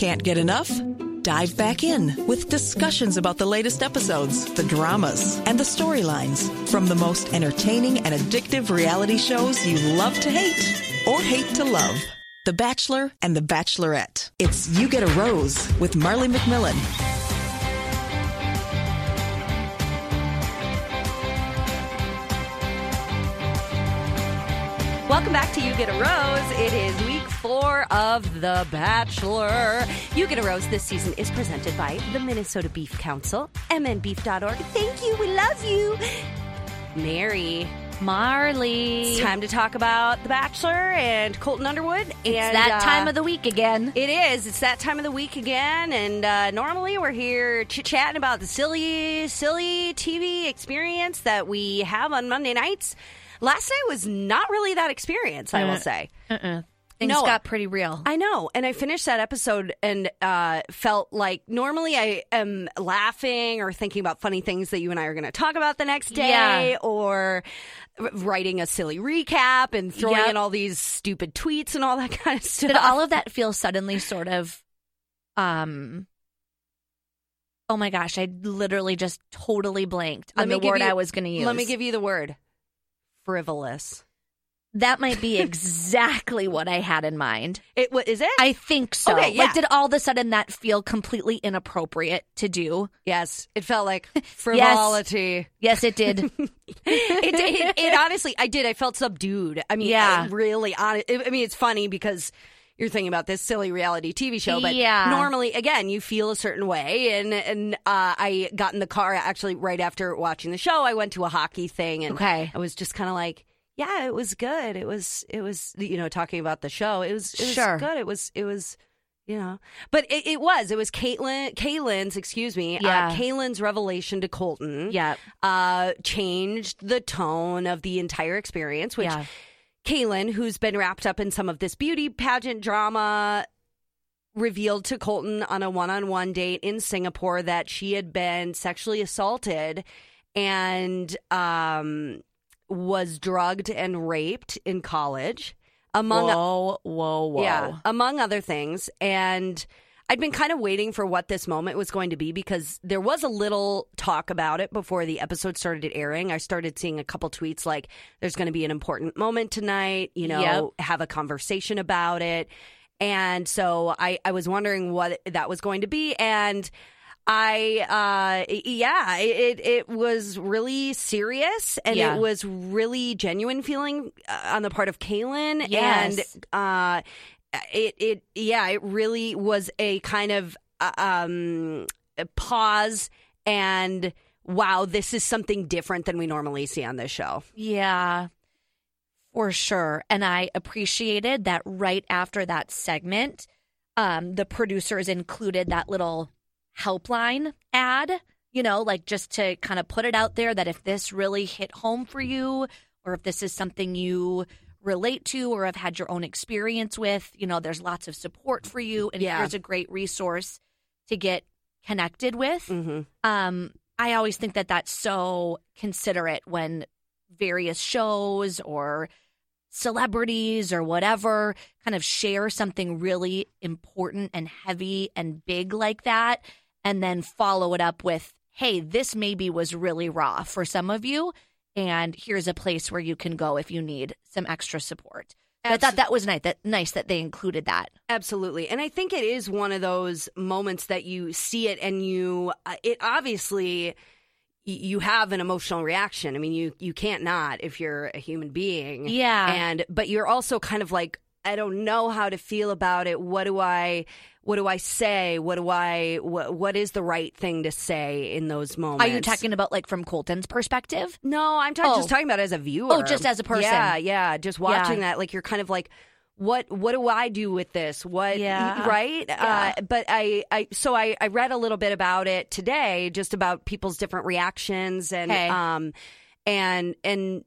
Can't get enough? Dive back in with discussions about the latest episodes, the dramas, and the storylines from the most entertaining and addictive reality shows you love to hate or hate to love. The Bachelor and The Bachelorette. It's You Get a Rose with Marley McMillan. Welcome back to You Get a Rose. It is four of The Bachelor. You Get a Rose this season is presented by the Minnesota Beef Council, mnbeef.org. Thank you. We love you. Mary. Marley. It's time to talk about The Bachelor and Colton Underwood. And It's that uh, time of the week again. It is. It's that time of the week again, and uh, normally we're here chit chatting about the silly, silly TV experience that we have on Monday nights. Last night was not really that experience, I will say. Uh-uh. Things No. got pretty real. I know, and I finished that episode and uh, felt like normally I am laughing or thinking about funny things that you and I are going to talk about the next day, Yeah. or writing a silly recap and throwing Yep. in all these stupid tweets and all that kind of stuff. Did all of that feel suddenly sort of um Oh my gosh, I literally just totally blanked on the word you- I was going to use. Let me give you the word frivolous. That might be exactly what I had in mind. It what is it? I think so. Okay, yeah. Like did all of a sudden that feel completely inappropriate to do? yes, it felt like frivolity. Yes, it did. it, it, it honestly, I did. I felt subdued. I mean, Yeah. I really, hon- I mean, it's funny because you're thinking about this silly reality TV show, but Yeah. normally, again, you feel a certain way. And and uh, I got in the car actually right after watching the show. I went to a hockey thing, and Okay. I was just kind of like. Yeah, it was good. It was, it was, you know, talking about the show. It was, it was Sure. good. It was, it was, you know, but it, it was, it was Caitlyn, Caelynn's, excuse me, Yeah. uh, Caelynn's revelation to Colton yeah. uh, changed the tone of the entire experience, which Yeah. Caelynn, who's been wrapped up in some of this beauty pageant drama, revealed to Colton on a one on one date in Singapore that she had been sexually assaulted and um, was drugged and raped in college, among whoa, whoa, whoa. yeah, among other things. And I'd been kind of waiting for what this moment was going to be because there was a little talk about it before the episode started airing. I started seeing a couple tweets like, there's going to be an important moment tonight, you know, Yep. have a conversation about it. And so I, I was wondering what that was going to be. And I, uh, yeah, it, it was really serious and Yeah. it was really genuine feeling uh, on the part of Caelynn. Yes. And, uh, it, it, yeah, it really was a kind of, uh, um, pause and wow, this is something different than we normally see on this show. Yeah, for sure. And I appreciated that right after that segment, um, the producers included that little helpline ad, you know, like just to kind of put it out there that if this really hit home for you, or if this is something you relate to or have had your own experience with, you know, there's lots of support for you. And Yeah. here's a great resource to get connected with Mm-hmm. um, I always think that that's so considerate when various shows or celebrities or whatever kind of share something really important and heavy and big like that, and then follow it up with, hey, this maybe was really raw for some of you. And here's a place where you can go if you need some extra support. I thought that was nice that nice that they included that. Absolutely. And I think it is one of those moments that you see it and you, uh, it obviously, you have an emotional reaction. I mean, you, you can't not if you're a human being. Yeah. And, but you're also kind of like, I don't know how to feel about it. What do I, what do I say? What do I, what, what is the right thing to say in those moments? Are you talking about like from Colton's perspective? No, I'm talking, Oh. just talking about as a viewer. Oh, just as a person. Yeah, yeah. Just watching Yeah. that, like you're kind of like, what what do I do with this? What Yeah. right? Yeah. Uh, but I, I so I, I read a little bit about it today, just about people's different reactions and Okay. um and and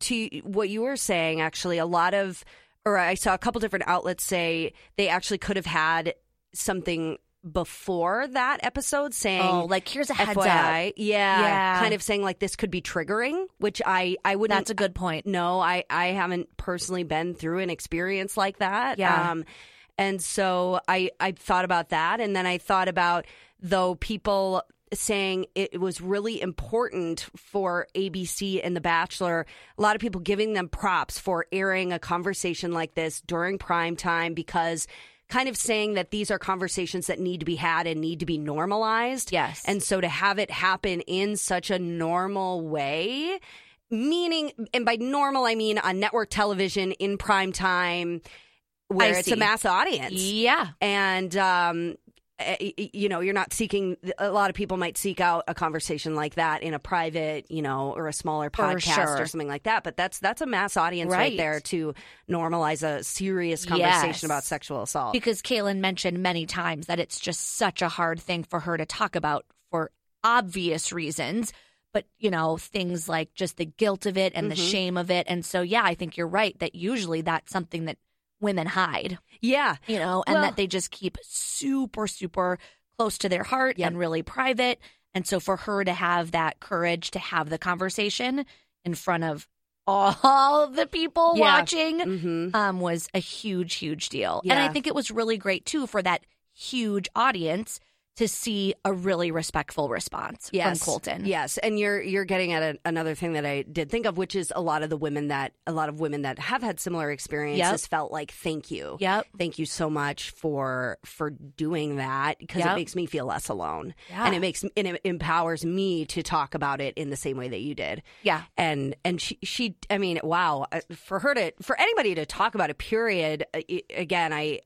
to what you were saying, actually, a lot of or I saw a couple different outlets say they actually could have had something before that episode saying Oh, like here's a heads FYI, up. yeah, Yeah. kind of saying like this could be triggering, which I I wouldn't. That's a good point. No, I I haven't personally been through an experience like that. Yeah. Um, And so I, I thought about that. And then I thought about, though, people saying it was really important for ABC and The Bachelor. A lot of people giving them props for airing a conversation like this during prime time because kind of saying that these are conversations that need to be had and need to be normalized. Yes. And so to have it happen in such a normal way, meaning, and by normal, I mean on network television in prime time where I it's see. a mass audience Yeah. and um, you know you're not seeking a lot of people might seek out a conversation like that in a private you know or a smaller podcast sure. or something like that but that's that's a mass audience right, Right. there to normalize a serious conversation Yes. about sexual assault Because Caelynn mentioned many times that it's just such a hard thing for her to talk about for obvious reasons. But, you know, things like just the guilt of it and the Mhm. shame of it. And so, yeah, I think you're right that usually that's something that women hide, yeah you know, and Well- that they just keep super, super close to their heart Yep. and really private. And so for her to have that courage to have the conversation in front of all the people Yeah. watching hmm um, was a huge, huge deal. And I think it was really great too for that huge audience to see a really respectful response yes. from Colton. Yes, and you're you're getting at a, another thing that I did think of, which is a lot of the women that a lot of women that have had similar experiences felt like thank you. Yep. Thank you so much for for doing that because Yep. it makes me feel less alone, Yeah. and it makes and it empowers me to talk about it in the same way that you did. Yeah. And and she she I mean wow uh, for her to for anybody to talk about a period uh, again I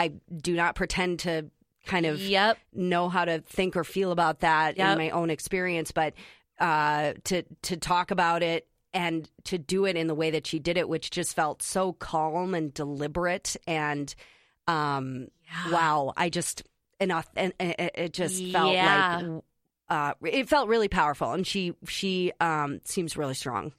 I do not pretend to kind of Yep. know how to think or feel about that Yep. in my own experience, but uh, to to talk about it and to do it in the way that she did it, which just felt so calm and deliberate, and um, wow, I just enough, and it just felt Yeah. like uh, it felt really powerful, and she she um, seems really strong.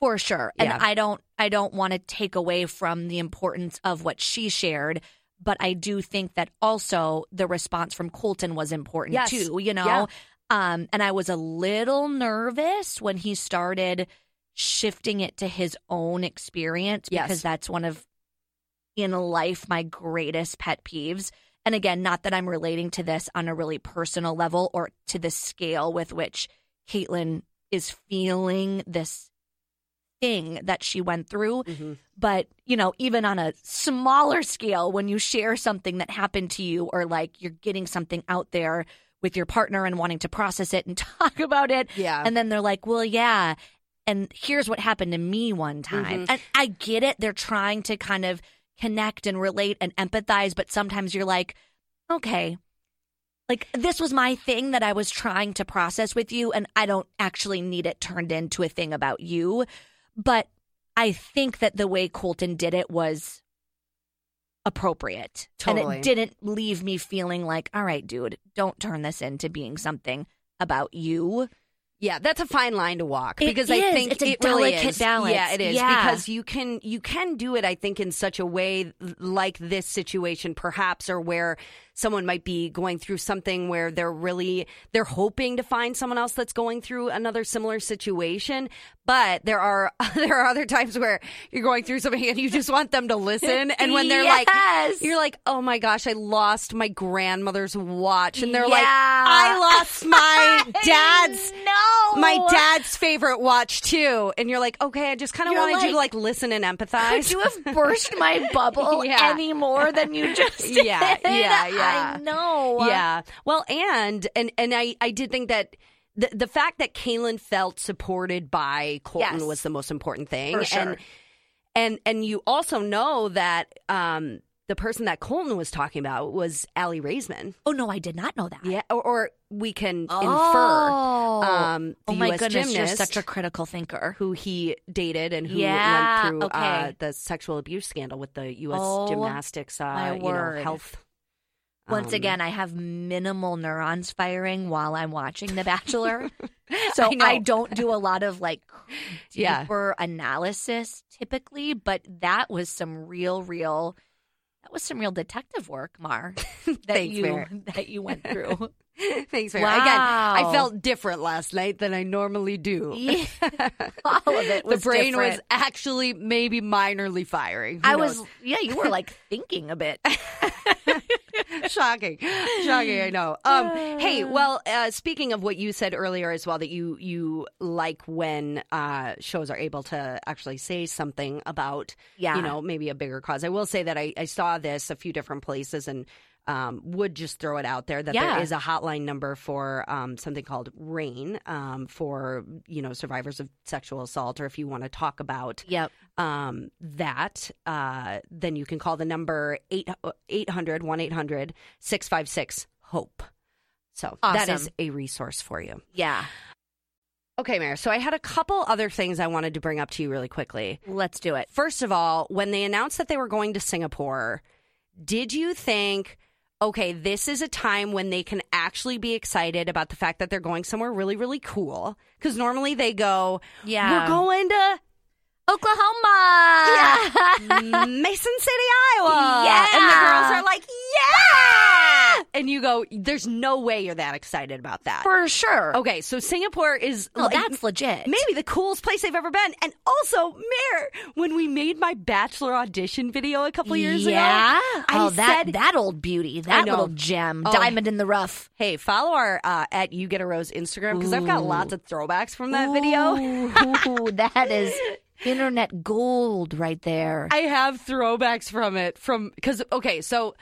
For sure. And Yeah. I don't I don't want to take away from the importance of what she shared, but I do think that also the response from Colton was important Yes. too, you know. Yeah. Um and I was a little nervous when he started shifting it to his own experience Yes. because that's one of in life my greatest pet peeves. And again, not that I'm relating to this on a really personal level or to the scale with which Caitlin is feeling this thing that she went through. But, you know, even on a smaller scale, when you share something that happened to you or like you're getting something out there with your partner and wanting to process it and talk about it. Yeah. And then they're like, well, yeah. And here's what happened to me one time. Mhm. And I get it. They're trying to kind of connect and relate and empathize. But sometimes you're like, okay, like this was my thing that I was trying to process with you. And I don't actually need it turned into a thing about you. But I think that the way Colton did it was appropriate. And it didn't leave me feeling like, all right, dude, don't turn this into being something about you. Yeah, that's a fine line to walk It because I is. think It's a it really delicate is. balance. Yeah, it is Yeah. because you can you can do it. I think in such a way like this situation, perhaps, or where someone might be going through something where they're really they're hoping to find someone else that's going through another similar situation. But there are there are other times where you're going through something and you just want them to listen, and when they're like, Yes. you're like, oh my gosh, I lost my grandmother's watch, and they're like, I lost my dad's no, my dad's favorite watch too. And you're like, okay, I just kind of You're wanted you to like, like listen and empathize. Could you have burst my bubble Yeah. any more than you just did? Yeah, yeah, yeah. I know. yeah. Well, and and and I I did think that. The, the fact that Caelynn felt supported by Colton Yes. was the most important thing, For sure. and and and you also know that um, the person that Colton was talking about was Aly Raisman. Oh no, I did not know that. Yeah, or, or we can infer Oh. um, the oh my U.S. goodness, you're such a critical thinker. who he dated and who Yeah, went through uh, the sexual abuse scandal with the U.S. Oh, gymnastics, uh, you know, health. Once um, again, I have minimal neurons firing while I'm watching The Bachelor. so I. I, don't do a lot of like Yeah. deeper analysis typically, but that was some real, real That was some real detective work, Mar. That Thanks, you that you went through. Thanks, Mary. Again, I felt different last night than I normally do. Yeah. All of it the brain was actually maybe minorly firing. Who I knows? was yeah, you were like thinking a bit. shocking. Shocking i know. Um hey well uh speaking of what you said earlier as well that you you like when uh shows are able to actually say something about Yeah. you know maybe a bigger cause. I will say that i, I saw this a few different places and um, would just throw it out there that Yeah. there is a hotline number for um, something called RAINN um, for you know survivors of sexual assault, or if you want to talk about Yep. um, that, uh, then you can call the number 800 1 800 656 HOPE. So that is a resource for you. Yeah. Okay, Mayor. So I had a couple other things I wanted to bring up to you really quickly. Let's do it. First of all, when they announced that they were going to Singapore, did you think, okay, this is a time when they can actually be excited about the fact that they're going somewhere really, really cool? Because normally they go, Yeah. we're going to Oklahoma. Mason City, Iowa. Yeah. And the girls are like, yeah. And you go, there's no way you're that excited about that. For sure. okay, so Singapore is No, like, that's legit. maybe the coolest place they've ever been. And also, Mayor, when we made my bachelor audition video a couple years yeah. ago, I oh, that said, that old beauty, that little gem, Oh. diamond in the rough. hey, follow our uh, at You Get a Rose Instagram because I've got lots of throwbacks from that video. Ooh, that is internet gold right there. I have throwbacks from it from because okay, so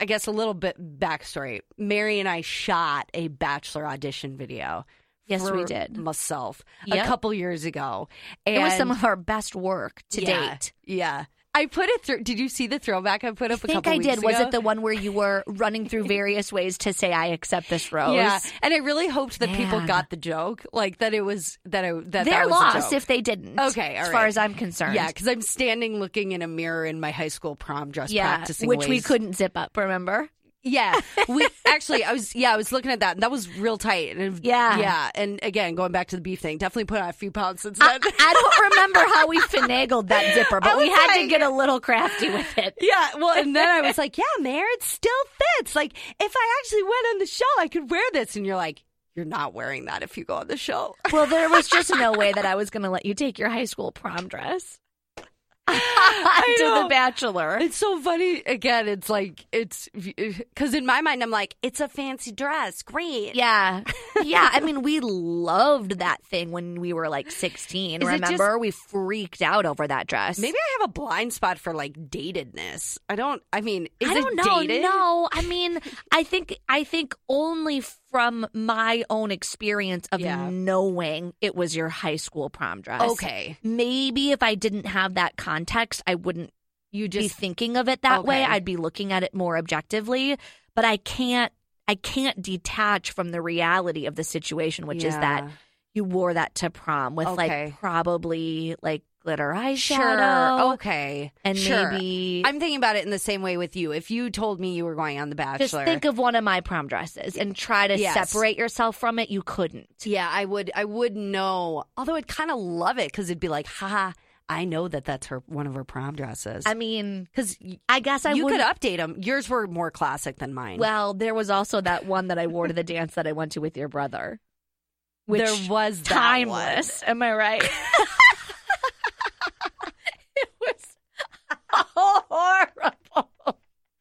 I guess a little bit backstory. Mary and I shot a bachelor audition video. Yes, we did. myself Yep. a couple years ago. it was some of our best work to yeah, date. Yeah, I put it through. Did you see the throwback I put I up a think I did. Was it the one where you were running through various ways to say I accept this rose? Yeah, and I really hoped that people got the joke, like that it was that I that They're that lost if they didn't. Okay, as far right. as I'm concerned. Yeah, because I'm standing looking in a mirror in my high school prom dress, yeah, practicing which we couldn't zip up. Remember? Yeah, we actually, I was yeah, I was looking at that, and that was real tight. And Yeah. yeah, and again, going back to the beef thing, definitely put on a few pounds since I, then. I don't remember how we finagled that zipper, but we had to get a little crafty with it. yeah, well, and then I was like, yeah, Mayor, it still fits. Like, if I actually went on the show, I could wear this, and you're like, you're not wearing that if you go on the show. Well, there was just no way that I was going to let you take your high school prom dress to the bachelor. It's so funny. Again, it's like it's because in my mind, I'm like, it's a fancy dress, great. Yeah. Yeah. I mean, we loved that thing when we were like 16. Is it just- Remember? we freaked out over that dress. Maybe I have a blind spot for like datedness. I don't. I mean, is I don't know. dated? No, I mean, I think I think only from my own experience of Yeah. knowing it was your high school prom dress. Okay, Maybe if I didn't have that context, I wouldn't you be thinking of it that way. I'd be looking at it more objectively, but I can't I can't detach from the reality of the situation, which is that you wore that to prom with Okay. like probably like glitter eyeshadow. Sure. Okay. And Sure. maybe I'm thinking about it in the same way with you. If you told me you were going on The Bachelor, just think of one of my prom dresses and try to Yes. separate yourself from it. You couldn't. yeah, I would. I would know. Although I'd kind of love it because it'd be like, haha, I know that that's her one of her prom dresses. I mean, Because I guess I you would could update them. Yours were more classic than mine. Well, there was also that one that I wore to the dance that I went to with your brother. Which there was that timeless. Am I right? it was horrible.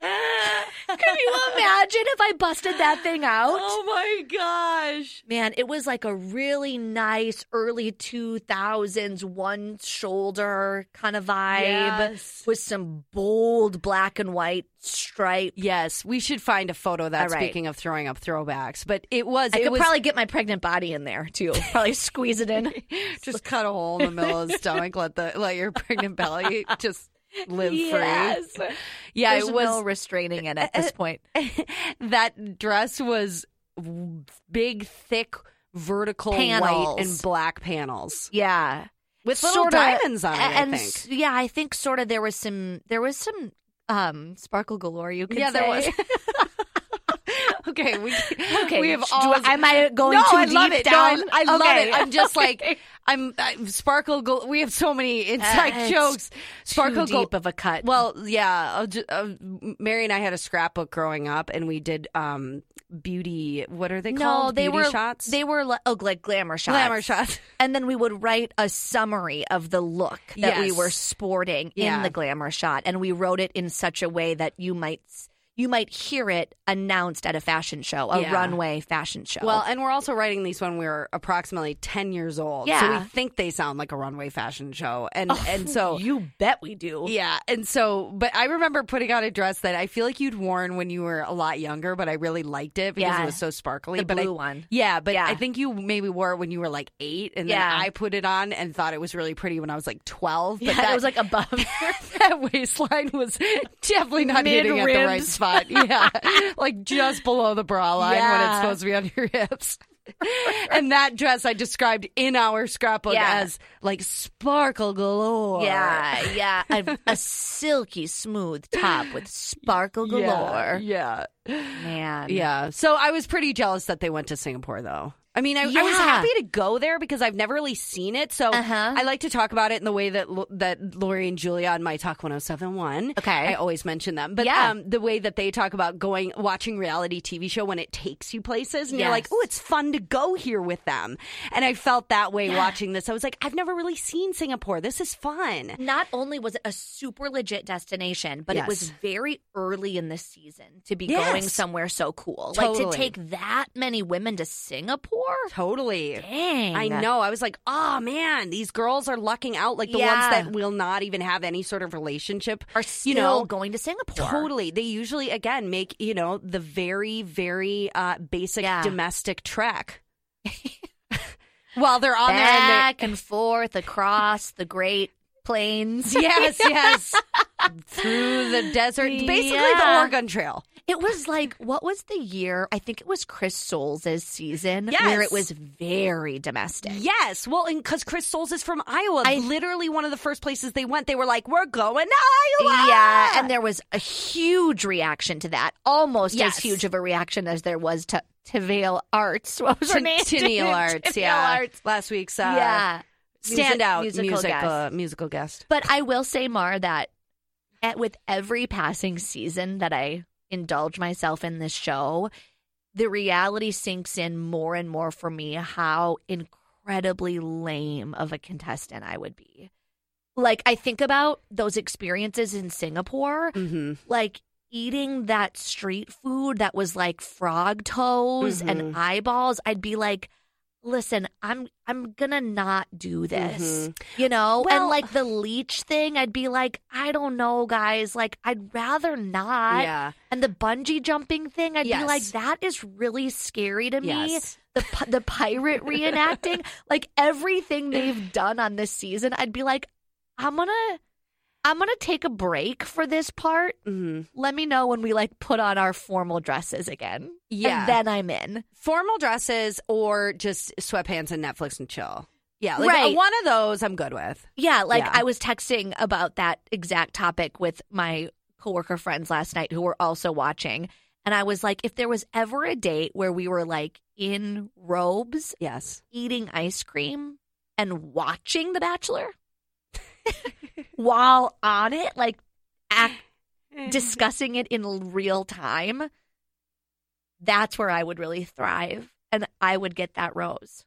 Can you imagine if I busted that thing out? Oh my gosh! Man, it was like a really nice early 2000s one shoulder kind of vibe Yes. with some bold black and white stripe. Yes, we should find a photo of that. Right. Speaking of throwing up throwbacks, but it was. I it could was, probably get my pregnant body in there too. Probably squeeze it in. just cut a hole in the middle of the stomach. Let the let your pregnant belly just live Yes. free. Yeah, There's it was. no restraining it at this point. that dress was big, thick, vertical Panels. white and black panels Yeah, with little Sorta- diamonds on it. and I think. yeah, I think sort of there was some there was some um sparkle galore. You could Yeah, say. there was. okay, we Okay, we have all. I- am I going no, too I love deep it. down? No, I, I love it. I'm just like I'm, I'm sparkle. Go- we have so many inside Uh, jokes. Sparkle too Go- deep of a cut. Well, yeah. I'll ju- uh, Mary and I had a scrapbook growing up, and we did um beauty. What are they no, called? they beauty were shots. They were li- oh, like glamour shots. glamour shots. And then we would write a summary of the look that we were sporting in the glamour shot, and we wrote it in such a way that you might you might hear it announced at a fashion show, a Yeah. runway fashion show. Well, and we're also writing these when we were approximately ten years old. so we think they sound like a runway fashion show, and oh, and so you bet we do. Yeah. And so, but I remember putting on a dress that I feel like you'd worn when you were a lot younger, but I really liked it because Yeah. it was so sparkly. The but I, blue one. Yeah. But Yeah. I think you maybe wore it when you were like eight. And then I put it on and thought it was really pretty when I was like 12. But Yeah, that it was like above. that waistline was definitely not hitting at the right Mid-ribs. Spot. Yeah. like just below the bra line when it's supposed to be on your hips. and that dress I described in our scrapbook Yeah. as like sparkle galore. yeah, yeah, a, a silky smooth top with sparkle galore. Yeah. Man, Yeah. So I was pretty jealous that they went to Singapore though. I mean, I, I was happy to go there because I've never really seen it. So Uh-huh. I like to talk about it in the way that that Lori and Julia on My Talk 1071. Okay. I always mention them. But Yeah. um, the way that they talk about going, watching reality TV show when it takes you places and you're like, oh, it's fun to go here with them. And I felt that way watching this. I was like, I've never really seen Singapore. This is fun. Not only was it a super legit destination, but it was very early in the season to be Yes. going somewhere so cool. Like to take that many women to Singapore? Totally. Dang. I know. I was like, oh man, these girls are lucking out. Like the Yeah. ones that will not even have any sort of relationship Are still you know, going to Singapore. Totally. They usually, again, make, you know, the very, very uh, basic Yeah. domestic trek. While they're on there and Back and forth across the Great Plains. yes, yes. Through the desert. Basically the Oregon Trail. It was like, what was the year? I think it was Chris Soules' season Yes. where it was very domestic. Yes. Well, because Chris Soules is from Iowa. I- Literally one of the first places they went, they were like, we're going to Iowa. Yeah, and there was a huge reaction to that. Almost Yes. as huge of a reaction as there was to Tenille Arts. What was her name? Arts. Yeah. Arts. Last week's uh, yeah. Standout Music- musical, guest. uh, musical guest. But I will say, Mar, that at, with every passing season that I indulge myself in this show, the reality sinks in more and more for me how incredibly lame of a contestant I would be. Like, I think about those experiences in Singapore, Mm-hmm. like eating that street food that was like frog toes Mhm. and eyeballs. I'd be like, listen, I'm I'm gonna not do this. Mhm. You know? Well- and like the leech thing, I'd be like, I don't know, guys. Like, I'd rather not. Yeah. And the bungee jumping thing, I'd be like, that is really scary to me. Yes. The the pirate reenacting, like everything they've done on this season, I'd be like, I'm gonna, I'm gonna take a break for this part. Mm-hmm. Let me know when we like put on our formal dresses again. Yeah. and then I'm in. formal dresses or just sweatpants and Netflix and chill. Yeah, like Right. one of those I'm good with. Yeah, like Yeah. I was texting about that exact topic with my coworker friends last night who were also watching. And I was like, if there was ever a date where we were like in robes, Yes. eating ice cream, and watching The Bachelor while on it, like act, mm-hmm. discussing it in real time, that's where I would really thrive. And I would get that rose.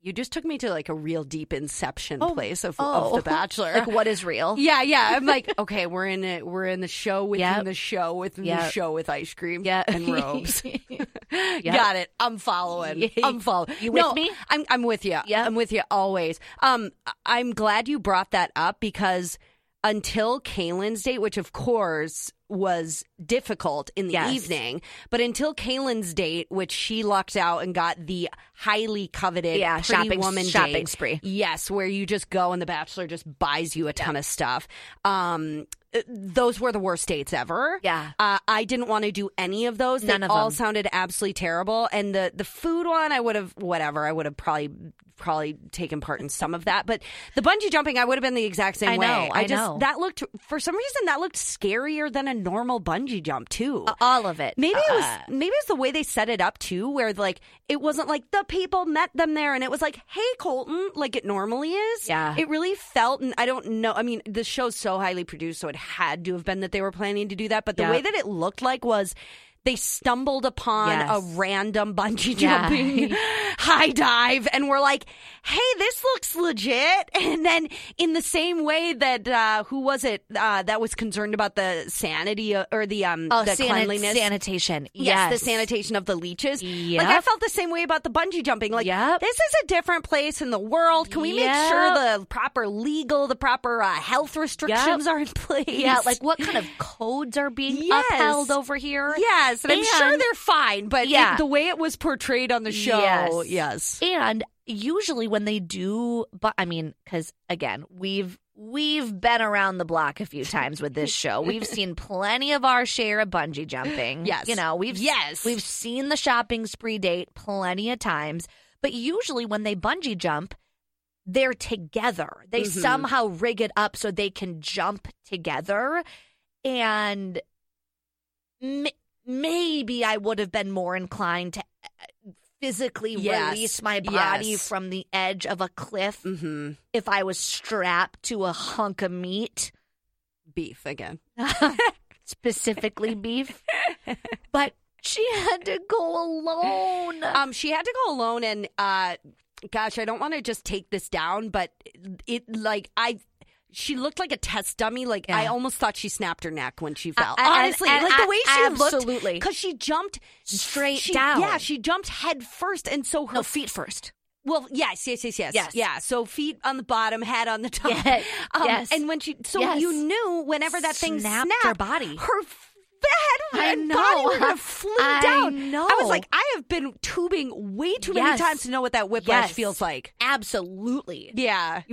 You just took me to like a real deep inception Oh, place of, oh. of The Bachelor. Like, what is real? yeah, yeah. I'm like, okay, we're in it. We're in the show within Yep. the show within the show with ice cream Yeah. and robes. Got it. I'm following. I'm following. You with No, me? I'm I'm with you. Yeah. I'm with you always. Um, I'm glad you brought that up because until Caelynn's date, which of course was difficult in the Yes. evening, but until Caelynn's date, which she lucked out and got the highly coveted Yeah, shopping- woman shopping date. spree. Yes, where you just go and the bachelor just buys you a ton of stuff. Um, uh, those were the worst dates ever. Yeah. Uh, I didn't want to do any of those. None they of all them. sounded absolutely terrible. And the the food one, I would have whatever. I would have probably probably taken part in some of that. But the bungee jumping, I would have been the exact same I way. know, I just know. that looked for some reason that looked scarier than a normal bungee jump too. All of it. Maybe it was Uh, maybe it's the way they set it up too, where like it wasn't like the people met them there, and it was like, "Hey, Colton," like it normally is. Yeah. it really felt, and I don't know. I mean, the show's so highly produced, so it had to have been that they were planning to do that. But the Yep. way that it looked like was. They stumbled upon Yes. a random bungee Yeah. jumping high dive and were like, hey, this looks legit. And then, in the same way that, uh, who was it uh, that was concerned about the sanity uh, or the, um, oh, the sanit- cleanliness? sanitation. Yes, Yes, the sanitation of the leeches. Yep. Like I felt the same way about the bungee jumping. Like Yep. this is a different place in the world. Can we make sure the proper legal, the proper uh, health restrictions are in place? Yeah, like what kind of codes are being Yes. upheld over here? yes, and, I'm sure they're fine. But Yeah. it- the way it was portrayed on the show, Yes. yes, And usually when they do, but I mean, because again, we've we've been around the block a few times with this show. We've seen plenty of our share of bungee jumping. Yes. you know, we've Yes. we've seen the shopping spree date plenty of times. But usually when they bungee jump, they're together. They Mhm. somehow rig it up so they can jump together, and maybe I would have been more inclined to uh, physically Yes. release my body Yes. from the edge of a cliff mm-hmm. if I was strapped to a hunk of meat, beef again. specifically beef. But she had to go alone. Um, she had to go alone, and uh, gosh, I don't want to just take this down, but it like I. She looked like a test dummy. Like I almost thought she snapped her neck when she fell. I- Honestly, and- like the way she absolutely. looked, because she jumped Straight she- down. Yeah, she jumped head first, and so her no, feet first. Well, yes, yes, yes, yes, Yes. yeah. So feet on the bottom, head on the top. Yes, Um, yes. And when she, so Yes. you knew whenever that thing Snapped snapped, her body. her head I know. body gonna flew I down. know. I was like, I have been tubing way too many times to know what that whiplash Yes. feels like. Absolutely. Yeah.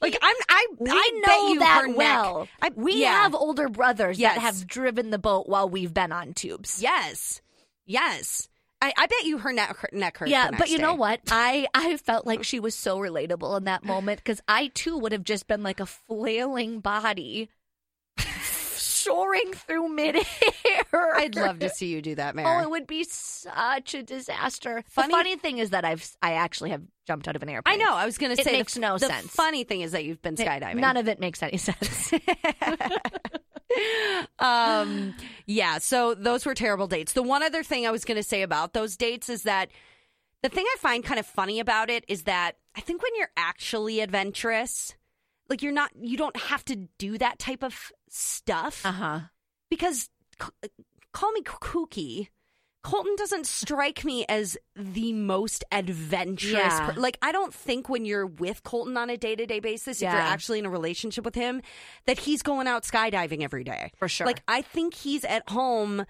Like I'm, I, we I know you that well. I, we yeah. have older brothers Yes. that have driven the boat while we've been on tubes. yes, yes. I, I bet you her neck, her neck hurt. Yeah, but you know what? I I felt like she was so relatable in that moment because I too would have just been like a flailing body soaring through midair. I'd love to see you do that, Mary. Oh, it would be such a disaster. Funny- The funny thing is that I've I actually have jumped out of an airplane. I know. I was going to It say the- makes no the sense. funny thing is that you've been skydiving. None of it makes any sense. um, yeah. So those were terrible dates. The one other thing I was going to say about those dates is that the thing I find kind of funny about it is that I think when you're actually adventurous, like you're not, you don't have to do that type of stuff uh huh. because c- call me kooky. Colton doesn't strike me as the most adventurous. Yeah. Per- like I don't think when you're with Colton on a day to day basis, if you're actually in a relationship with him, that he's going out skydiving every day. For sure. Like I think he's at home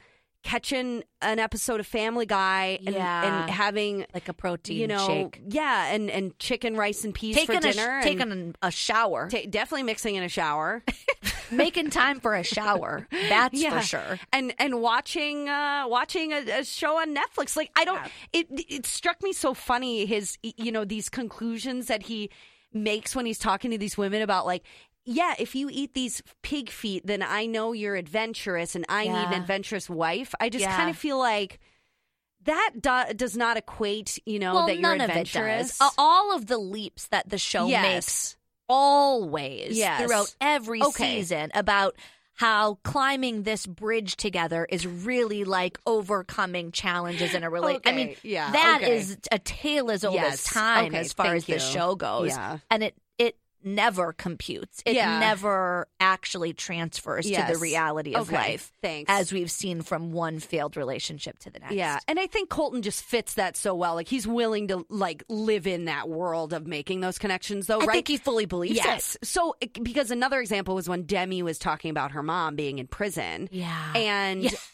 catching an episode of Family Guy and, Yeah. and having Like a protein you know shake. yeah and and chicken rice and peas Taking for a, dinner. and taking a shower. ta- definitely mixing in a shower. Making time for a shower. That's Yeah. for sure. and and watching uh watching a, a show on Netflix. Like I don't it it struck me so funny his you know these conclusions that he makes when he's talking to these women about like yeah, if you eat these pig feet, then I know you're adventurous and I need an adventurous wife. I just Yeah. kind of feel like that do- does not equate, you know, well, that you're of adventurous. Uh, All of the leaps that the show Yes. makes always Yes. throughout every Okay. season about how climbing this bridge together is really like overcoming challenges in a relationship. I mean, Okay, yeah, that okay. is a tale as old Yes, as time okay, as far thank as the you. show goes. Yeah. And it never computes. It Yeah. never actually transfers to the reality of Okay, life. thanks. As we've seen from one failed relationship to the next. Yeah, and I think Colton just fits that so well. Like he's willing to like live in that world of making those connections, though, I right? think he fully believes yes. it. So because another example was when Demi was talking about her mom being in prison. Yeah. and. Yes.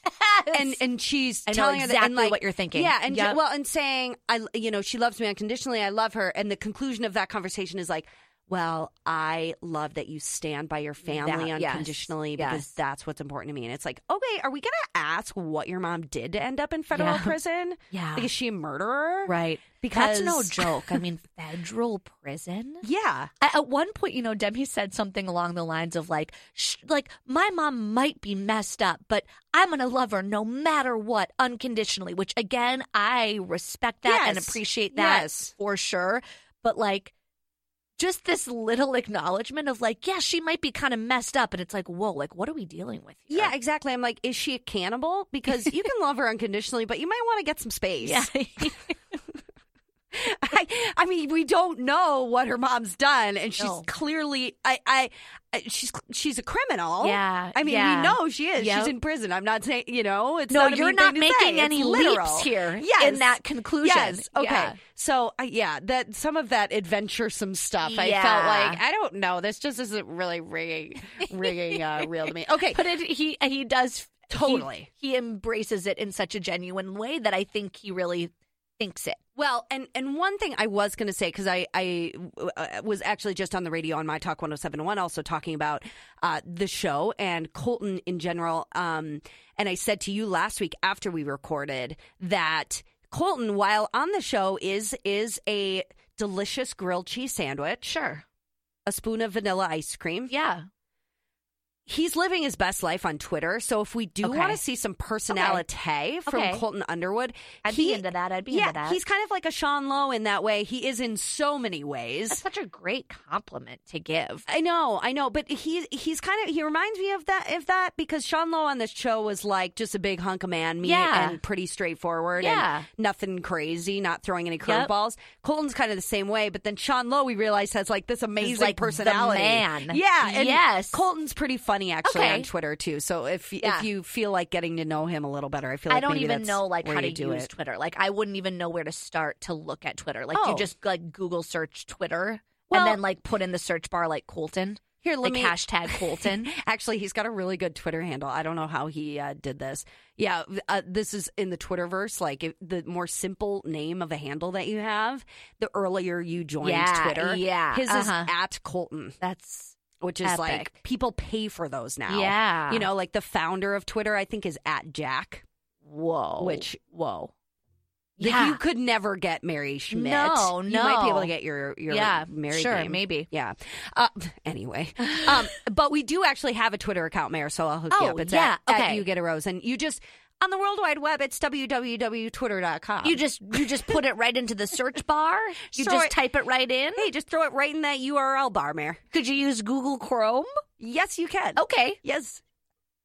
And and she's I telling her that, and exactly like, what you're thinking. Yeah, and Yep. well, and saying I, you know, she loves me unconditionally. I love her, and the conclusion of that conversation is like, well, I love that you stand by your family That- yes, unconditionally because yes. that's what's important to me. And it's like, okay, are we going to ask what your mom did to end up in federal Yeah. prison? Yeah. Like, is she a murderer? Right. Because That's no joke. I mean, federal prison. Yeah. At at one point, you know, Demi said something along the lines of like, Sh- like my mom might be messed up, but I'm gonna love her no matter what, unconditionally. Which again, I respect that and appreciate that Yes. for sure. But like, just this little acknowledgement of like, yeah, she might be kind of messed up, and it's like, whoa, like, what are we dealing with? Here? Yeah, exactly. I'm like, is she a cannibal? Because you can love her unconditionally, but you might want to get some space. yeah. I, I mean, we don't know what her mom's done, and she's No. clearly, I, I, I- she's she's a criminal. Yeah, I mean, yeah. we know she is. Yep. She's in prison. I'm not saying, you know, it's no, not you're not making any leaps here Yes. in that conclusion. Yes. Okay. Yeah. So uh, yeah, that some of that adventuresome stuff, I felt like I don't know. This just isn't really ringing, ringing uh, real to me. Okay. But it, he he does he- Totally. He, embraces it in such a genuine way that I think he really thinks it. Well, and and one thing I was going to say because I I uh, was actually just on the radio on My Talk 1071 also talking about uh, the show and Colton in general. Um, and I said to you last week after we recorded that Colton, while on the show, is is a delicious grilled cheese sandwich, Sure. a spoon of vanilla ice cream. Yeah. He's living his best life on Twitter. So if we do Okay. want to see some personality from Okay. Colton Underwood, I'd he- be into that. I'd be yeah, into that. he's kind of like a Sean Lowe in that way. He is in so many ways. That's such a great compliment to give. I know, I know, but he he's kind of he reminds me of that of that because Sean Lowe on this show was like just a big hunk of man, me Yeah. and pretty straightforward Yeah. and nothing crazy, not throwing any Yep. curveballs. Colton's kind of the same way, but then Sean Lowe we realized has like this amazing like personality. man. Yeah, and Yes. Colton's pretty funny actually Okay. on Twitter too. So if Yeah. if you feel like getting to know him a little better, I feel like I don't even know like how to do use it. Twitter. Like I wouldn't even know where to start to look at Twitter. Like Oh. you just like Google search Twitter Well- and then like put in the search bar like Colton. Here, let like me hashtag Colton. Actually, he's got a really good Twitter handle. I don't know how he uh, did this. Yeah, uh, this is in the Twitterverse. Like if the more simple name of a handle that you have, the earlier you joined Yeah, Twitter. yeah, his is uh-huh. at Colton, That's which is like people pay for those now. Yeah. you know, like the founder of Twitter, I think is at Jack. whoa. Which- whoa. Yeah. you could never get Mary Schmidt. No, no. you might be able to get your your Yeah, Mary sure, name. maybe. Yeah. Uh, anyway, um, but we do actually have a Twitter account, Mayor. So I'll hook you Oh, up. It's yeah, at, at okay. you get a rose, and you just on the World Wide Web. It's www.twitter.com. You just you just put it right into the search bar. You Throw just it- type it right in. hey, just throw it right in that URL bar, Mayor. Could you use Google Chrome? Yes, you can. Okay. Yes.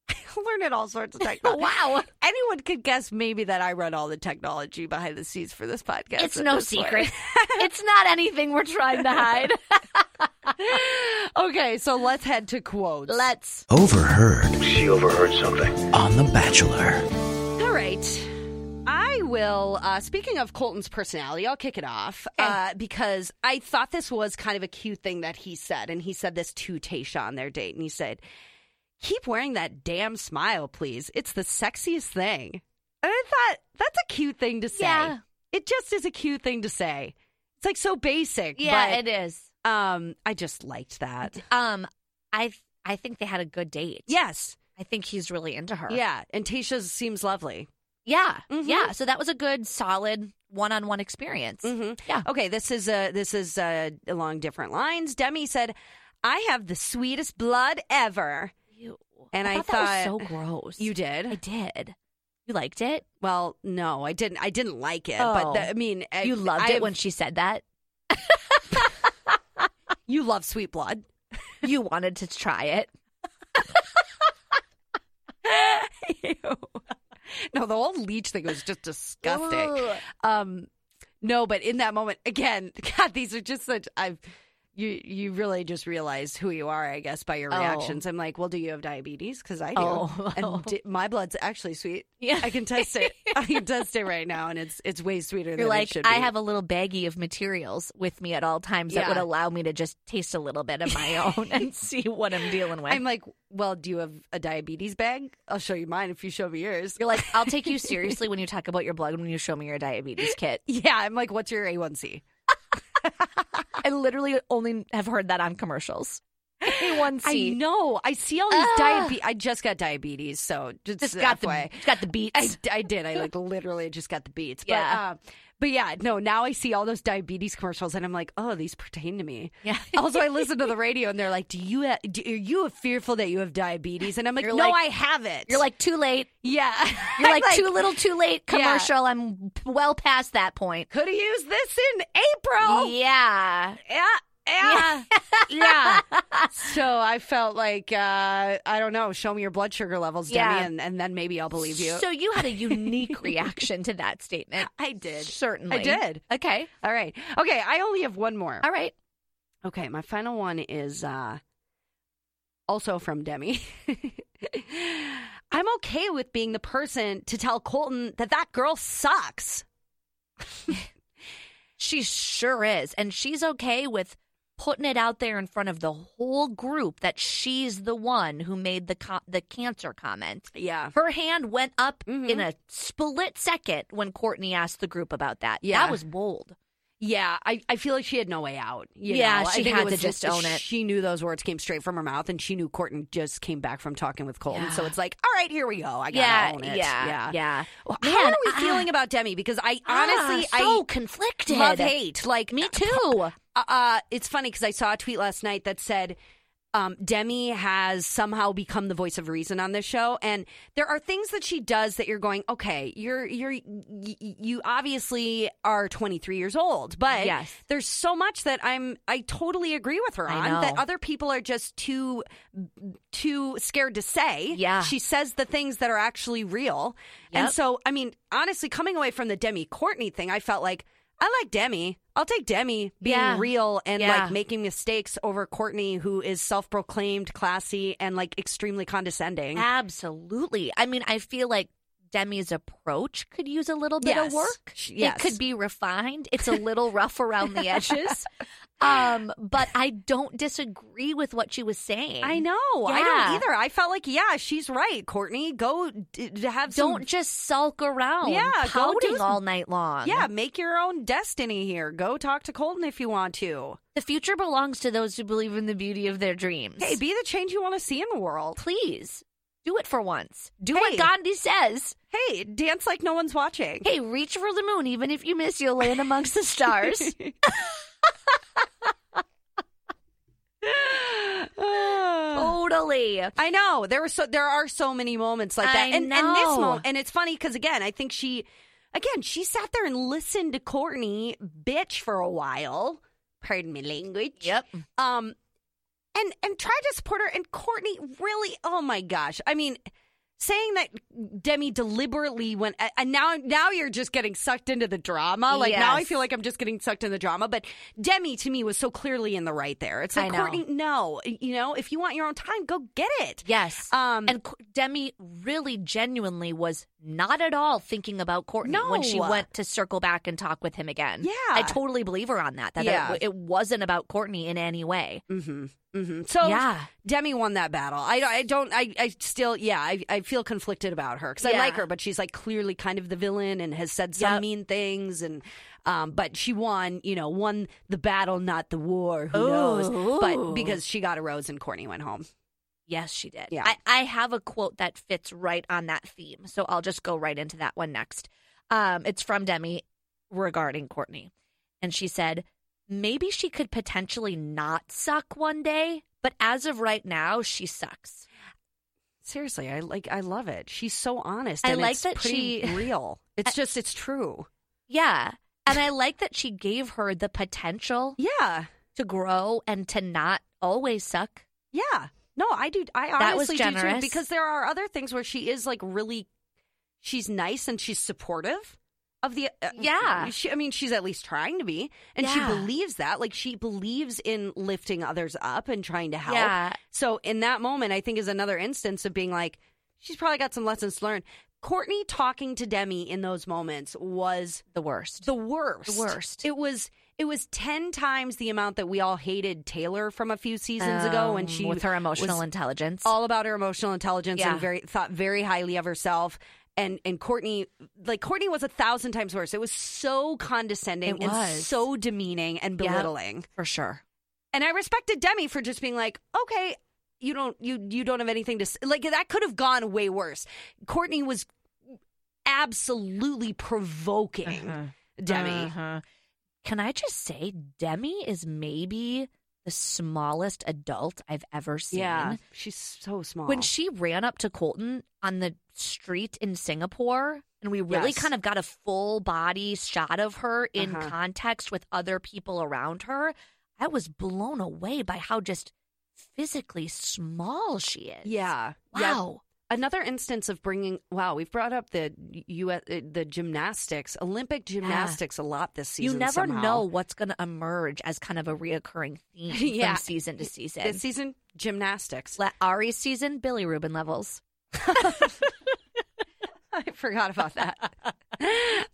Learning all sorts of technology. Wow. Anyone could guess maybe that I run all the technology behind the scenes for this podcast. It's no secret. it's not anything we're trying to hide. okay, so let's head to quotes. Let's. Overheard She overheard something. on The Bachelor. All right. I will, uh, speaking of Colton's personality, I'll kick it off uh, because I thought this was kind of a cute thing that he said. And he said this to Tayshia on their date. And he said, Keep wearing that damn smile, please. It's the sexiest thing. And I thought, that's a cute thing to say. Yeah. It just is a cute thing to say. It's like so basic. Yeah, but, it is. um, I just liked that. Um, I I think they had a good date. Yes. I think he's really into her. Yeah. And Tayshia seems lovely. yeah, Mhm. yeah. So that was a good, solid one-on-one experience. hmm Yeah. Okay, this is uh this is uh along different lines. Demi said, "I have the sweetest blood ever." Ew. And I thought, that thought- was so gross. You did. I did? You liked it? Well, no, I didn't. I didn't like it, but Oh. the, I mean, I- You loved I- it when she said that. you love sweet blood. You wanted to try it. Ew. no, the whole leech thing was just disgusting. Um, no, but in that moment, again, God, these are just such. I've you you really just realize who you are, I guess, by your Oh. reactions. I'm like, well, do you have diabetes? Because I do, Oh. and di- my blood's actually sweet. Yeah. I can test it. I can test it right now, and it's it's way sweeter You're than it like, should I have a little baggie of materials with me at all times that would allow me to just taste a little bit of my own and see what I'm dealing with. I'm like, well, do you have a diabetes bag? I'll show you mine if you show me yours. You're like, I'll take you seriously when you talk about your blood when you show me your diabetes kit. Yeah, I'm like, what's your A1C? I literally only have heard that on commercials. A1C. I know. I see all these diabetes. I just got diabetes, so just, Just got the got the beats. I, I did. I like literally just got the beats. But, Yeah. uh, but yeah, no. Now I see all those diabetes commercials, and I'm like, oh, these pertain to me. Yeah. also, I listen to the radio, and they're like, "Do you ha- do, are you fearful that you have diabetes?" And I'm like, You're "No, like- I haven't." You're like too late. yeah. You're I'm like, too little, too late. Yeah. Commercial. I'm well past that point. Could have used this in April. Yeah. Yeah. Yeah. yeah. So I felt like uh, I don't know. Show me your blood sugar levels, Demi, Yeah. and, and then maybe I'll believe you. So you had a unique reaction to that statement. I did. Certainly. I did. Okay. All right. Okay. I only have one more. All right. Okay. My final one is uh, also from Demi. I'm okay with being the person to tell Colton that that girl sucks. She sure is. And she's okay with putting it out there in front of the whole group that she's the one who made the co- the cancer comment. Yeah. Her hand went up Mhm. in a split second when Courtney asked the group about that. Yeah. That was bold. Yeah, I, I feel like she had no way out. Yeah, know? She had to just own it. She knew those words came straight from her mouth, and she knew Courtney just came back from talking with Colton. So it's like, all right, here we go. I gotta yeah, own it. yeah, yeah. yeah. Well, Man, How are we ah, feeling about Demi? Because I ah, honestly, so I conflicted. love hate. Like Me too. Uh, uh, it's funny because I saw a tweet last night that said um, Demi has somehow become the voice of reason on this show, and there are things that she does that you're going, okay, you're you're y- you obviously are 23 years old, but Yes. there's so much that I'm I totally agree with her on that other people are just too too scared to say. Yeah. she says the things that are actually real, and so I mean, honestly, coming away from the Demi Courtney thing, I felt like. I like Demi. I'll take Demi being Yeah. real and Yeah. like making mistakes over Courtney, who is self proclaimed classy and like extremely condescending. Absolutely. I mean, I feel like Demi's approach could use a little bit Yes. of work. Yes. It could be refined. It's a little rough around the edges. Um, but I don't disagree with what she was saying. I know. I don't either. I felt like, yeah, she's right, Courtney. Go d- have some. Don't just sulk around, Yeah, go do pouting all night long. Yeah, make your own destiny here. Go talk to Colton if you want to. the future belongs to those who believe in the beauty of their dreams. Hey, be the change you want to see in the world. please do it for once. Do Hey. what Gandhi says. Hey, dance like no one's watching. Hey, reach for the moon, even if you miss, you'll land amongst the stars. totally. I know there were so there are so many moments like that, I and and this moment, and it's funny because again, I think she, again, she sat there and listened to Courtney bitch for a while. Pardon me, language. Yep. Um, and and tried to support her, and Courtney really, oh my gosh, I mean. Saying that Demi deliberately went, and now now you're just getting sucked into the drama. Like now I feel like I'm just getting sucked in the drama. But Demi to me was so clearly in the right there. It's like. Courtney, no, you know, if you want your own time, go get it. Yes. Um, and Demi really genuinely was not at all thinking about Courtney when she went to circle back and talk with him again. Yeah. I totally believe her on that. That Yeah. it, it wasn't about Courtney in any way. Mm-hmm. Mm-hmm. So Yeah. Demi won that battle. I, I don't. I, I still. Yeah. I, I feel conflicted about her because I like her, but she's like clearly kind of the villain and has said some Yep. mean things and. Um, but she won, you know, won the battle, not the war. Who knows? But because she got a rose and Courtney went home. Yes, she did. Yeah. I, I have a quote that fits right on that theme. So I'll just go right into that one next. Um, it's from Demi regarding Courtney. And she said, maybe she could potentially not suck one day, but as of right now, she sucks. Seriously, I like. I love it. She's so honest. I and like it's that pretty she- real. It's just. It's true. Yeah. And I like that she gave her the potential Yeah. to grow and to not always suck. Yeah. No, I do. I That was honestly do too because there are other things where she is like really, she's nice and she's supportive of the. Uh, Yeah. She, I mean, she's at least trying to be, and she believes that. Like she believes in lifting others up and trying to help. Yeah. So in that moment, I think is another instance of being like, she's probably got some lessons to learn. Courtney talking to Demi in those moments was The worst. the worst. The worst. It was it was ten times the amount that we all hated Taylor from a few seasons ago when Um, she with her emotional intelligence. all about her emotional intelligence Yeah. and very thought very highly of herself. And and Courtney like Courtney was a thousand times worse. It was so condescending It and so demeaning and Yep. belittling. For sure. And I respected Demi for just being like, okay, you don't you you don't have anything to like that could have gone way worse. Courtney was absolutely provoking Demi. Uh-huh. Can I just say, Demi is maybe the smallest adult I've ever seen. Yeah, she's so small. When she ran up to Colton on the street in Singapore, and we really Yes. kind of got a full body shot of her in Uh-huh. context with other people around her, I was blown away by how just physically small she is. yeah, yeah. Wow. Another instance of bringing. Wow, we've brought up the U.S. Uh, the gymnastics, Olympic gymnastics, a lot this season. You never somehow. know what's going to emerge as kind of a reoccurring theme Yeah. from season to season. this season. Gymnastics. Le- Arie's season, bilirubin levels. I forgot about that.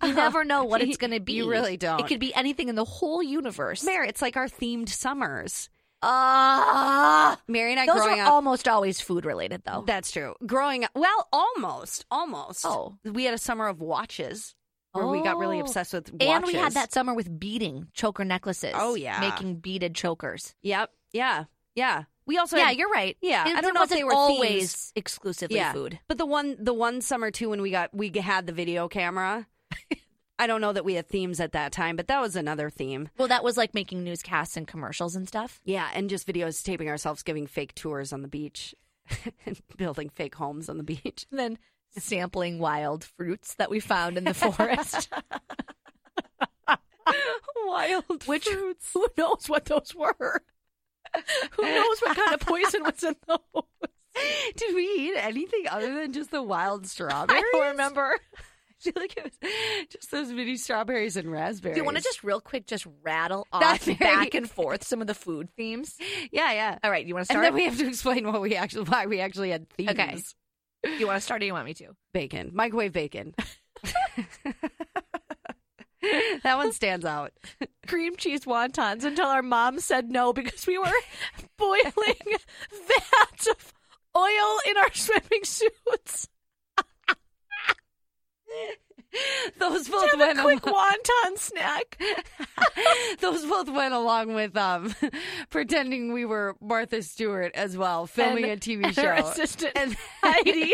You never know what it's going to be. You really don't. It could be anything in the whole universe. Mary, it's like our themed summers. Ah, Mary and I those growing are up. almost always food related, though. That's true. Growing up, well, almost, almost. Oh. we had a summer of watches where we got really Oh. obsessed with watches. and we had that summer with beading choker necklaces. Oh, yeah. making beaded chokers. Yep. Yeah. Yeah. We also yeah, had, you're right. Yeah, It- I don't know if they were always exclusively yeah. food. But the one the one summer too when we got we had the video camera. I don't know that we had themes at that time, but that was another theme. Well, that was like making newscasts and commercials and stuff. Yeah, and just videos taping ourselves giving fake tours on the beach and building fake homes on the beach. And then sampling wild fruits that we found in the forest. Wild Which who knows what those were? who knows what kind of poison was in those? Did we eat anything other than just the wild strawberries? I don't remember. I feel like it was just those mini strawberries and raspberries. Do you want to just real quick just rattle off very- back and forth some of the food themes? Yeah, yeah. All right, you want to start? And then we have to explain what we actually why we actually had themes. Okay. you want to start or you want me to? Bacon. Microwave bacon. that one stands out. Cream cheese wontons until our mom said no because we were boiling vats of oil in our swimming suits. Those both Have went a quick along, wonton snack. those both went along with um pretending we were Martha Stewart as well, filming And- a TV show. assistant And Heidi.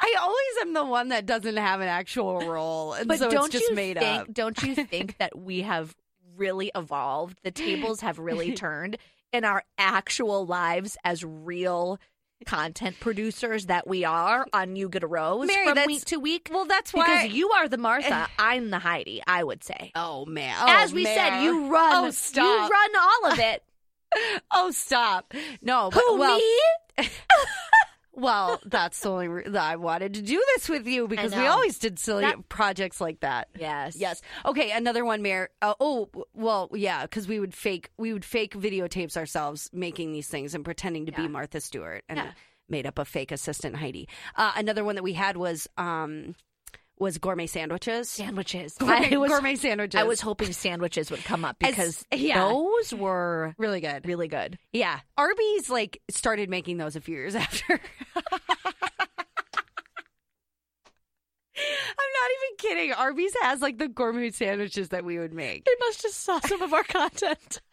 I always am the one that doesn't have an actual role, and But so don't it's just you made think? up. Don't you think that we have really evolved? The tables have really turned in our actual lives as real content producers that we are on You Get a Rose Mary, from week to week. Well, that's why because you are the Martha, I'm the Heidi. I would say. Oh man! Oh, As Oh, we man. said, you run. Oh stop. You run all of it. Oh stop! No, but, Who well, me? Well, that's the only re- that I wanted to do this with you because we always did silly That- projects like that. Yes. Yes. Okay. Another one, Mayor. Uh, oh, well, yeah, because we would fake we would fake videotapes ourselves making these things and pretending to Yeah. be Martha Stewart and Yeah. made up a fake assistant Heidi. Uh, another one that we had was um was gourmet sandwiches. Sandwiches. Gourmet, I was, gourmet sandwiches. I was hoping sandwiches would come up As- because yeah. those were really good. really good. Yeah. Arby's like started making those a few years after. I'm not even kidding. Arby's has like the gourmet sandwiches that we would make. They must have saw some of our content.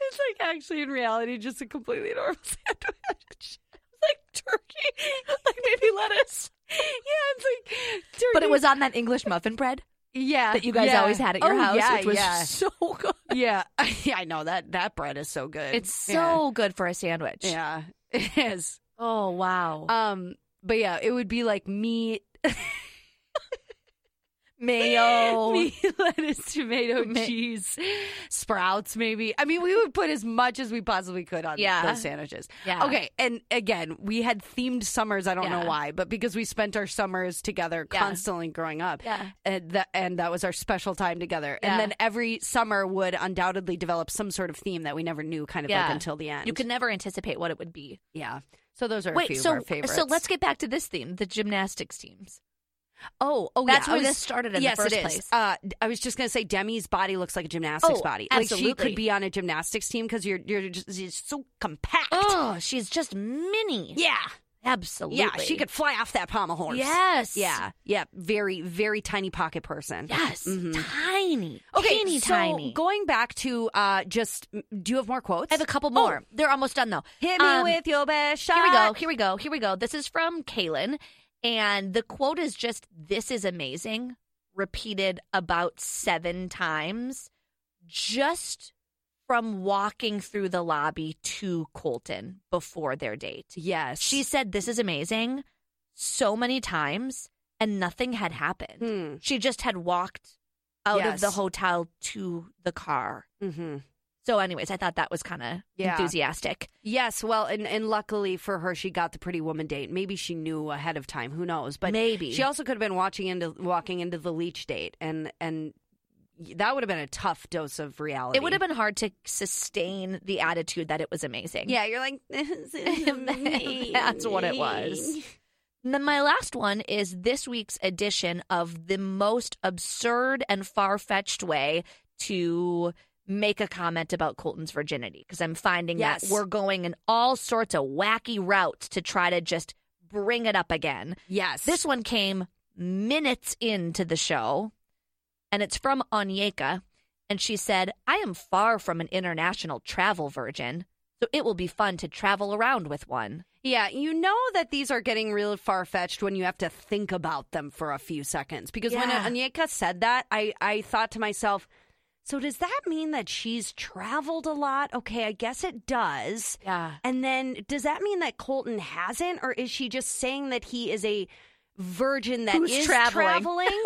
It's like actually in reality just a completely normal sandwich. like turkey, like maybe lettuce. Yeah, it's like turkey. But it was on that English muffin bread yeah that you guys yeah. always had at your Oh, house, yeah, which was yeah. so good. yeah. yeah, I know that that bread is so good. It's so good for a sandwich. yeah, it is. Oh wow. Um, but yeah, it would be like meat, Mayo. meat, lettuce, tomato, Ma- cheese, sprouts, maybe. I mean, we would put as much as we possibly could on Yeah. those sandwiches. Yeah. Okay, and again, we had themed summers. I don't know why, but because we spent our summers together Yeah. constantly growing up. Yeah. And that, and that was our special time together. Yeah. And then every summer would undoubtedly develop some sort of theme that we never knew kind of like until the end. You can never anticipate what it would be. Yeah. So those are a Wait, few so of our favorites. so let's get back to this theme, the gymnastics teams. Oh, oh, That's yeah. where was- this started in the yes, first it is. place. Uh, I was just gonna say Demi's body looks like a gymnastics Oh, body. Like she could be on a gymnastics team because you're you're just you're so compact. Oh, she's just mini. Yeah, Absolutely. Yeah, she could fly off that pommel horse. Yes. Yeah. Yeah. Very, very tiny pocket person. Yes. Mhm. Tiny. Okay, Teeny so tiny. going back to uh just do you have more quotes? I have a couple more. They're almost done though. Hit me Um, with your best shot. Here we go. Here we go. Here we go. This is from Caelynn. And the quote is just, This is amazing, repeated about seven times just from walking through the lobby to Colton before their date. Yes. She said, This is amazing so many times, and nothing had happened. Hmm. She just had walked out of the hotel to the car. Mm-hmm. So, anyways, I thought that was kind of Yeah. enthusiastic. Yes, well, and, and luckily for her, she got the pretty woman date. Maybe she knew ahead of time. Who knows? But Maybe. she also could have been watching into walking into the leech date, and and that would have been a tough dose of reality. It would have been hard to sustain the attitude that it was amazing. Yeah, you're like this is amazing. That's what it was. And then my last one is this week's edition of the most absurd and far fetched way to make a comment about Colton's virginity. Because I'm finding Yes. that we're going in all sorts of wacky routes to try to just bring it up again. Yes, This one came minutes into the show, and it's from Onyeka. And she said, I am far from an international travel virgin, so it will be fun to travel around with one. Yeah, you know that these are getting real far fetched when you have to think about them for a few seconds. Because when Yeah. Onyeka said that, I, I thought to myself, so does that mean that she's traveled a lot? Okay, I guess it does. Yeah. And then does that mean that Colton hasn't, or is she just saying that he is a virgin that is Who's traveling? traveling?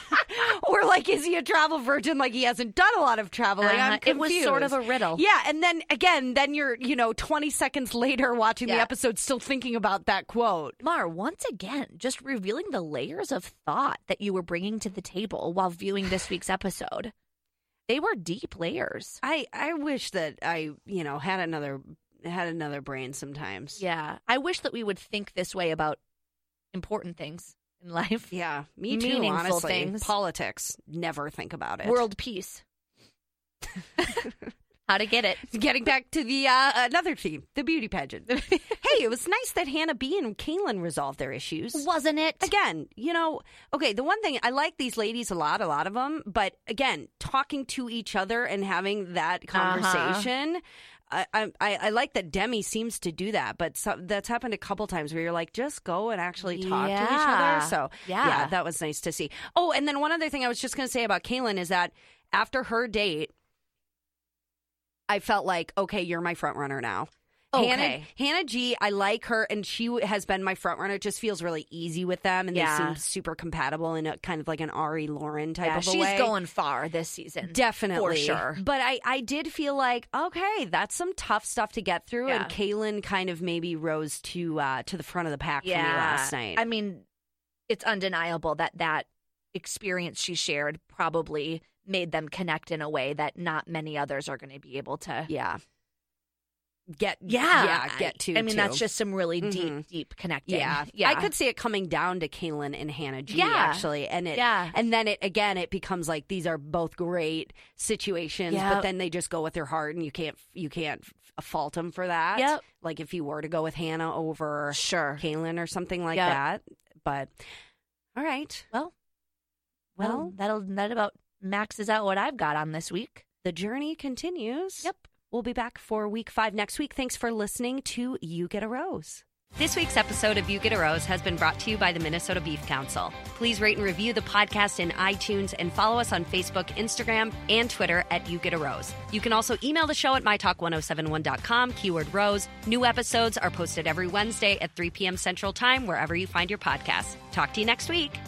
or like, is he a travel virgin like he hasn't done a lot of traveling? I'm Uh-huh. It was sort of a riddle. Yeah, and then again, then you're, you know, 20 seconds later watching the episode still thinking about that quote. Mar, once again, just revealing the layers of thought that you were bringing to the table while viewing this week's episode. They were deep layers. I I wish that I, you know, had another had another brain sometimes. Yeah. I wish that we would think this way about important things in life. Yeah, me too, Meaningful honestly. things. Politics, never think about it. World peace. How to get it. Getting back to the uh, another theme, the beauty pageant. hey, it was nice that Hannah B and Caelynn resolved their issues. Wasn't it? Again, you know, okay, the one thing I like these ladies a lot, a lot of them, but again, talking to each other and having that Uh-huh. conversation. I, I I like that Demi seems to do that, but so, that's happened a couple times where you're like, just go and actually talk to each other. So yeah. Yeah. that was nice to see. Oh, and then one other thing I was just going to say about Caelynn is that after her date, I felt like, okay, you're my front runner now. Hannah, Okay. Hannah G, I like her, and she has been my front runner. It just feels really easy with them, and Yeah. they seem super compatible in a kind of like an Arie Lauren type Yeah, of a she's way. going far this season. Definitely. For sure. But I, I did feel like, okay, that's some tough stuff to get through. Yeah. And Caelynn kind of maybe rose to uh, to the front of the pack for me last night. I mean, it's undeniable that that experience she shared probably made them connect in a way that not many others are going to be able to. yeah. Get Yeah, yeah, get to. I mean, that's just some really deep, Mhm. deep connecting. Yeah, yeah. I could see it coming down to Caelynn and Hannah G. Yeah. actually, and it, Yeah. and then it again, it becomes like these are both great situations, Yep. but then they just go with their heart, and you can't you can't fault them for that. Yep. Like if you were to go with Hannah over Sure. Caelynn or something like Yep. that, but all right, Well, well, well, that'll that about maxes out what I've got on this week. the journey continues. Yep. We'll be back for week five next week. Thanks for listening to You Get a Rose. This week's episode of You Get a Rose has been brought to you by the Minnesota Beef Council. Please rate and review the podcast in iTunes and follow us on Facebook, Instagram, and Twitter at You Get a Rose. You can also email the show at mytalk1071.com, keyword rose. New episodes are posted every Wednesday at 3 p.m. Central Time, wherever you find your podcasts. Talk to you next week.